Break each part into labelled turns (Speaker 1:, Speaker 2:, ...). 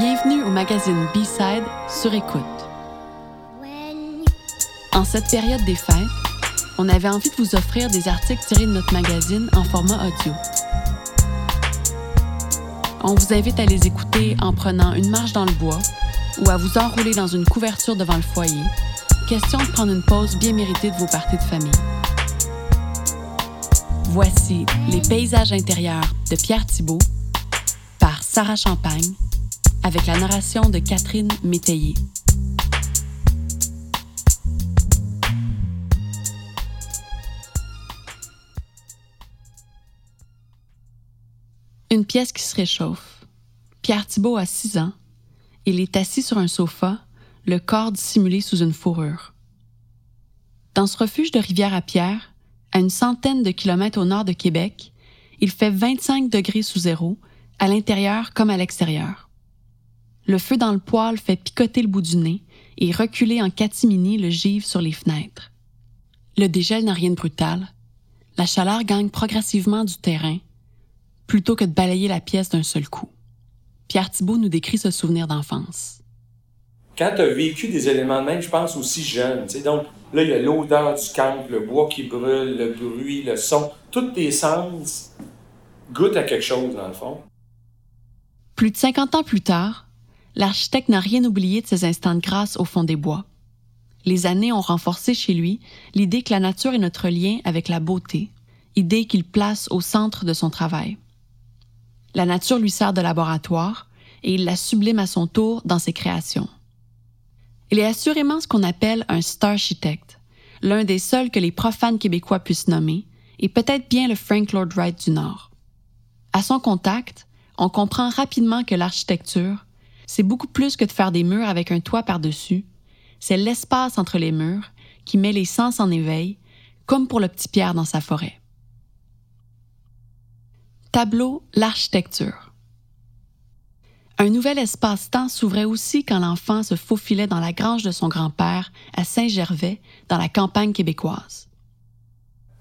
Speaker 1: Bienvenue au magazine B-Side sur écoute. En cette période des fêtes, on avait envie de vous offrir des articles tirés de notre magazine en format audio. On vous invite à les écouter en prenant une marche dans le bois ou à vous enrouler dans une couverture devant le foyer. Question de prendre une pause bien méritée de vos parties de famille. Voici Les paysages intérieurs de Pierre Thibault par Sarah Champagne avec la narration de Catherine Métayer. Une pièce qui se réchauffe. Pierre Thibault a six ans. Il est assis sur un sofa, le corps dissimulé sous une fourrure. Dans ce refuge de Rivière-à-Pierre, à une centaine de kilomètres au nord de Québec, il fait 25 degrés sous zéro, à l'intérieur comme à l'extérieur. Le feu dans le poêle fait picoter le bout du nez et reculer en catimini le givre sur les fenêtres. Le dégel n'a rien de brutal. La chaleur gagne progressivement du terrain, plutôt que de balayer la pièce d'un seul coup. Pierre Thibault nous décrit ce souvenir d'enfance.
Speaker 2: Quand tu as vécu des éléments de même, je pense aussi jeune. Donc là, il y a l'odeur du camp, le bois qui brûle, le bruit, le son. Tous tes sens goûtent à quelque chose, dans le fond.
Speaker 1: Plus de 50 ans plus tard, l'architecte n'a rien oublié de ces instants de grâce au fond des bois. Les années ont renforcé chez lui l'idée que la nature est notre lien avec la beauté, idée qu'il place au centre de son travail. La nature lui sert de laboratoire et il la sublime à son tour dans ses créations. Il est assurément ce qu'on appelle un star architecte, l'un des seuls que les profanes québécois puissent nommer, et peut-être bien le Frank Lloyd Wright du Nord. À son contact, on comprend rapidement que l'architecture, c'est beaucoup plus que de faire des murs avec un toit par-dessus, c'est l'espace entre les murs qui met les sens en éveil, comme pour le petit Pierre dans sa forêt. Tableau L'architecture. Un nouvel espace-temps s'ouvrait aussi quand l'enfant se faufilait dans la grange de son grand-père à Saint-Gervais, dans la campagne québécoise.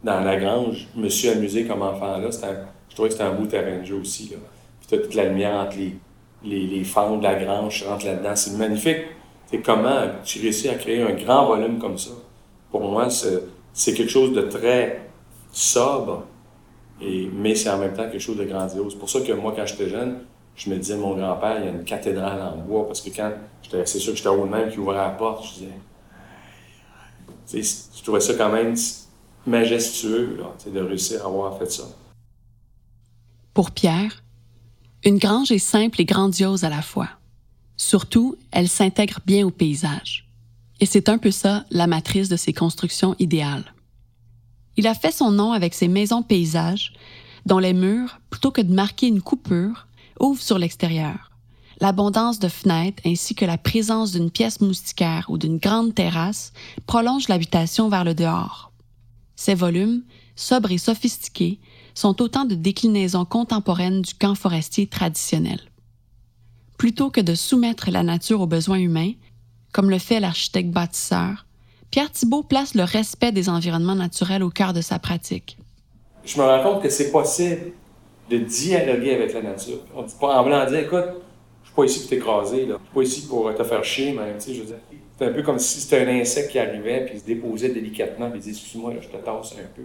Speaker 2: Dans la grange, je me suis amusé comme enfant là. je trouvais que c'était un beau terrain de jeu aussi. Là. Puis toute la lumière entre les, les, fentes de la grange, je rentre là-dedans. C'est magnifique. C'est comment tu réussis à créer un grand volume comme ça. Pour moi, c'est quelque chose de très sobre, mais c'est en même temps quelque chose de grandiose. C'est pour ça que moi, quand j'étais jeune, je me disais, mon grand-père, il y a une cathédrale en bois, parce que quand c'est sûr que j'étais au même qui ouvrait la porte, je disais, je trouvais ça quand même majestueux de réussir à avoir fait ça.
Speaker 1: Pour Pierre, une grange est simple et grandiose à la fois. Surtout, elle s'intègre bien au paysage. Et c'est un peu ça la matrice de ses constructions idéales. Il a fait son nom avec ses maisons paysages, dont les murs, plutôt que de marquer une coupure, ouvrent sur l'extérieur. L'abondance de fenêtres ainsi que la présence d'une pièce moustiquaire ou d'une grande terrasse prolongent l'habitation vers le dehors. Ces volumes, sobres et sophistiqués, sont autant de déclinaisons contemporaines du camp forestier traditionnel. Plutôt que de soumettre la nature aux besoins humains, comme le fait l'architecte bâtisseur, Pierre Thibault place le respect des environnements naturels au cœur de sa pratique.
Speaker 2: Je me rends compte que c'est possible de dialoguer avec la nature. On dit pas en blanc dire, écoute, je suis pas ici pour t'écraser. Je suis pas ici pour te faire chier, mais je veux dire. C'est un peu comme si c'était un insecte qui arrivait, puis se déposait délicatement, puis disait, excuse-moi, je te tasse un peu.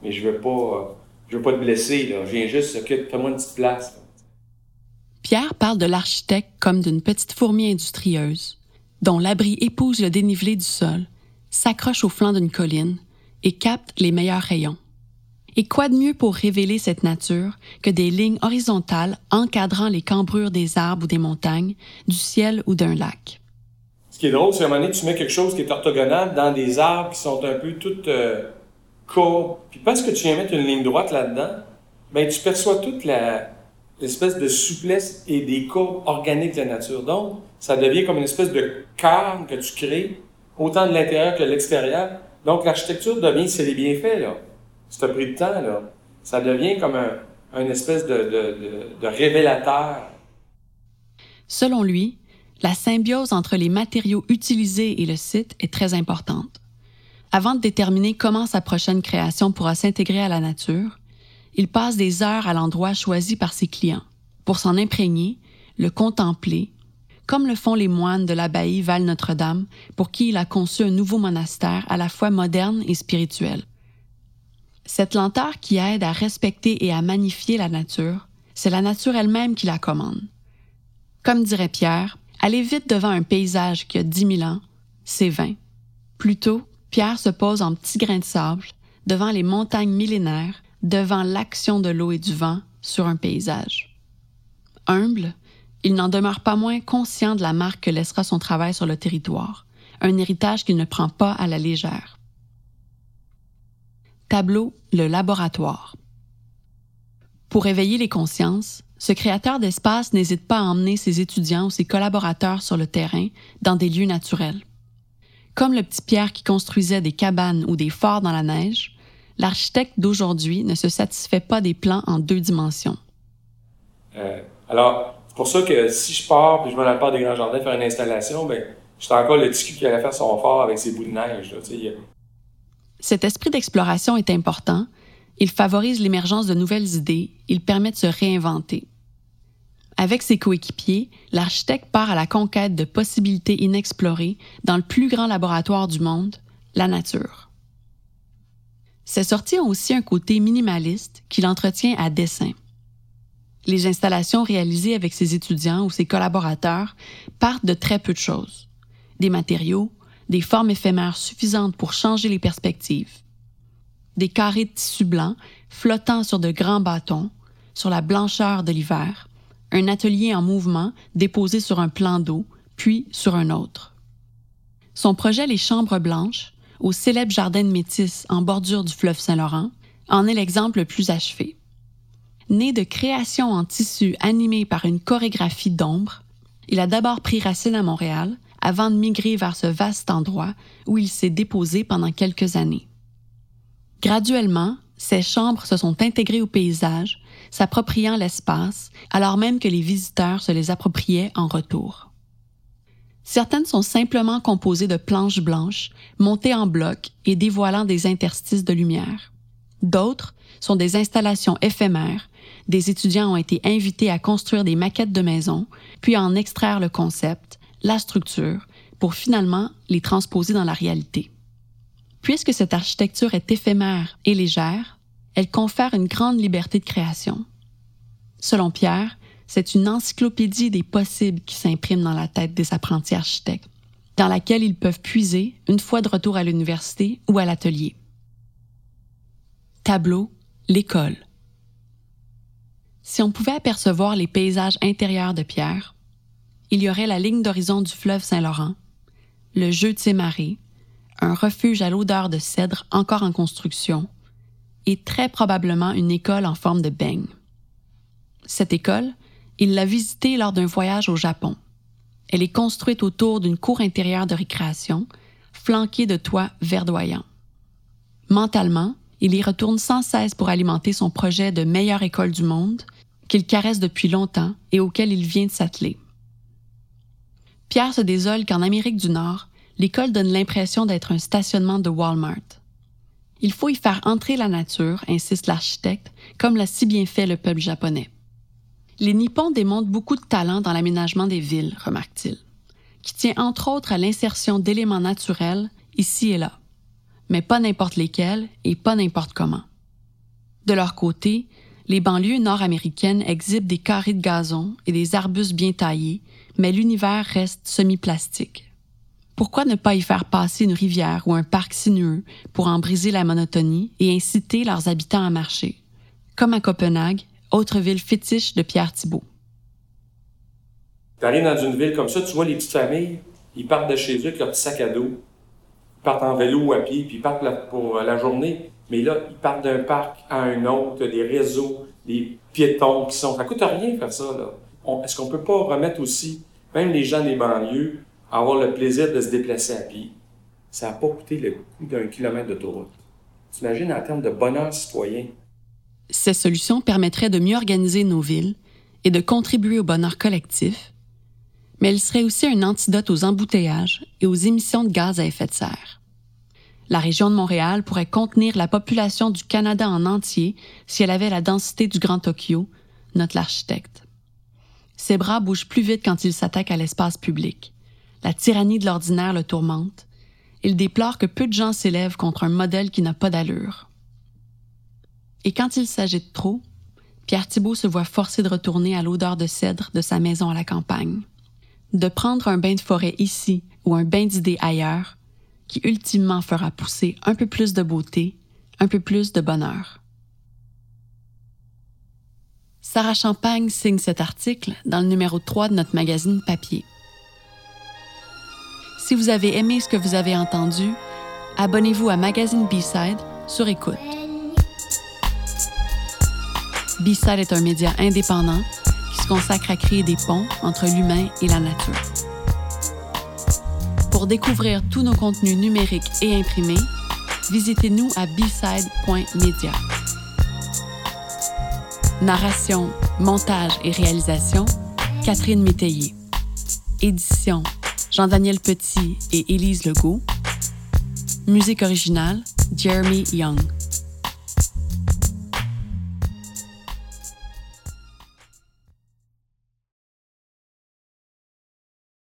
Speaker 2: Mais je veux pas, je veux pas te blesser, là. Je viens juste, fais-moi une petite place.
Speaker 1: Pierre parle de l'architecte comme d'une petite fourmi industrieuse, dont l'abri épouse le dénivelé du sol s'accroche au flanc d'une colline et capte les meilleurs rayons. Et quoi de mieux pour révéler cette nature que des lignes horizontales encadrant les cambrures des arbres ou des montagnes, du ciel ou d'un lac?
Speaker 2: Ce qui est drôle, c'est à un moment donné, tu mets quelque chose qui est orthogonal dans des arbres qui sont un peu toutes euh, Puis parce que tu viens mettre une ligne droite là-dedans, ben tu perçois toute la, l'espèce de souplesse et des courbes organiques de la nature. Donc, ça devient comme une espèce de cadre que tu crées autant de l'intérieur que de l'extérieur. Donc, l'architecture devient, c'est les bienfaits, là. C'est un pris de temps, là. Ça devient comme un, espèce de, de, de révélateur.
Speaker 1: Selon lui, la symbiose entre les matériaux utilisés et le site est très importante. Avant de déterminer comment sa prochaine création pourra s'intégrer à la nature, il passe des heures à l'endroit choisi par ses clients pour s'en imprégner, le contempler, comme le font les moines de l'abbaye Val-Notre-Dame, pour qui il a conçu un nouveau monastère à la fois moderne et spirituel. Cette lenteur qui aide à respecter et à magnifier la nature, c'est la nature elle-même qui la commande. Comme dirait Pierre, aller vite devant un paysage qui a dix mille ans, c'est vain. Plutôt, Pierre se pose en petits grains de sable devant les montagnes millénaires, devant l'action de l'eau et du vent sur un paysage. Humble, il n'en demeure pas moins conscient de la marque que laissera son travail sur le territoire, un héritage qu'il ne prend pas à la légère. Tableau Le laboratoire. Pour éveiller les consciences, ce créateur d'espace n'hésite pas à emmener ses étudiants ou ses collaborateurs sur le terrain dans des lieux naturels. Comme le petit Pierre qui construisait des cabanes ou des forts dans la neige, l'architecte d'aujourd'hui ne se satisfait pas des plans en deux dimensions.
Speaker 2: Euh, alors, c'est pour ça que si je pars puis je le parc des Grands Jardins faire une installation, ben, j'étais encore le petit qui allait faire son fort avec ses bouts de neige. Là,
Speaker 1: Cet esprit d'exploration est important. Il favorise l'émergence de nouvelles idées. Il permet de se réinventer. Avec ses coéquipiers, l'architecte part à la conquête de possibilités inexplorées dans le plus grand laboratoire du monde, la nature. Ces sorties ont aussi un côté minimaliste qu'il entretient à dessein. Les installations réalisées avec ses étudiants ou ses collaborateurs partent de très peu de choses. Des matériaux, des formes éphémères suffisantes pour changer les perspectives. Des carrés de tissu blanc flottant sur de grands bâtons, sur la blancheur de l'hiver, un atelier en mouvement déposé sur un plan d'eau, puis sur un autre. Son projet Les Chambres Blanches, au célèbre jardin de Métis en bordure du fleuve Saint-Laurent, en est l'exemple le plus achevé. Né de créations en tissu animées par une chorégraphie d'ombre, il a d'abord pris racine à Montréal avant de migrer vers ce vaste endroit où il s'est déposé pendant quelques années. Graduellement, ces chambres se sont intégrées au paysage, s'appropriant l'espace, alors même que les visiteurs se les appropriaient en retour. Certaines sont simplement composées de planches blanches, montées en bloc et dévoilant des interstices de lumière. D'autres sont des installations éphémères des étudiants ont été invités à construire des maquettes de maisons, puis à en extraire le concept, la structure, pour finalement les transposer dans la réalité. Puisque cette architecture est éphémère et légère, elle confère une grande liberté de création. Selon Pierre, c'est une encyclopédie des possibles qui s'imprime dans la tête des apprentis architectes, dans laquelle ils peuvent puiser une fois de retour à l'université ou à l'atelier. Tableau, l'école. Si on pouvait apercevoir les paysages intérieurs de Pierre, il y aurait la ligne d'horizon du fleuve Saint-Laurent, le jeu de ses marées, un refuge à l'odeur de cèdre encore en construction, et très probablement une école en forme de beigne. Cette école, il l'a visitée lors d'un voyage au Japon. Elle est construite autour d'une cour intérieure de récréation, flanquée de toits verdoyants. Mentalement, il y retourne sans cesse pour alimenter son projet de meilleure école du monde qu'il caresse depuis longtemps et auquel il vient de s'atteler. Pierre se désole qu'en Amérique du Nord, l'école donne l'impression d'être un stationnement de Walmart. Il faut y faire entrer la nature, insiste l'architecte, comme l'a si bien fait le peuple japonais. Les Nippons démontrent beaucoup de talent dans l'aménagement des villes, remarque-t-il, qui tient entre autres à l'insertion d'éléments naturels ici et là, mais pas n'importe lesquels et pas n'importe comment. De leur côté, les banlieues nord-américaines exhibent des carrés de gazon et des arbustes bien taillés, mais l'univers reste semi-plastique. Pourquoi ne pas y faire passer une rivière ou un parc sinueux pour en briser la monotonie et inciter leurs habitants à marcher? Comme à Copenhague, autre ville fétiche de Pierre Thibault.
Speaker 2: Tu arrives dans une ville comme ça, tu vois les petites familles, ils partent de chez eux avec leur petit sac à dos. Ils partent en vélo ou à pied, puis ils partent pour la journée. Mais là, ils partent d'un parc à un autre, des réseaux, des piétons qui sont. Ça coûte rien faire ça, là. Est-ce qu'on peut pas remettre aussi, même les gens des banlieues, avoir le plaisir de se déplacer à pied? Ça n'a pas coûté le coût d'un kilomètre d'autoroute. T'imagines en termes de bonheur citoyen?
Speaker 1: Ces solutions permettraient de mieux organiser nos villes et de contribuer au bonheur collectif, mais elles seraient aussi un antidote aux embouteillages et aux émissions de gaz à effet de serre. La région de Montréal pourrait contenir la population du Canada en entier si elle avait la densité du Grand Tokyo, note l'architecte. Ses bras bougent plus vite quand il s'attaque à l'espace public. La tyrannie de l'ordinaire le tourmente. Il déplore que peu de gens s'élèvent contre un modèle qui n'a pas d'allure. Et quand il s'agit de trop, Pierre Thibault se voit forcé de retourner à l'odeur de cèdre de sa maison à la campagne, de prendre un bain de forêt ici ou un bain d'idées ailleurs, qui ultimement fera pousser un peu plus de beauté, un peu plus de bonheur. Sarah Champagne signe cet article dans le numéro 3 de notre magazine Papier. Si vous avez aimé ce que vous avez entendu, abonnez-vous à Magazine B-Side sur écoute. B-Side est un média indépendant qui se consacre à créer des ponts entre l'humain et la nature. Pour découvrir tous nos contenus numériques et imprimés, visitez-nous à bside.media. Narration, montage et réalisation, Catherine Métayer. Édition, Jean-Daniel Petit et Élise Legault. Musique originale, Jeremy Young.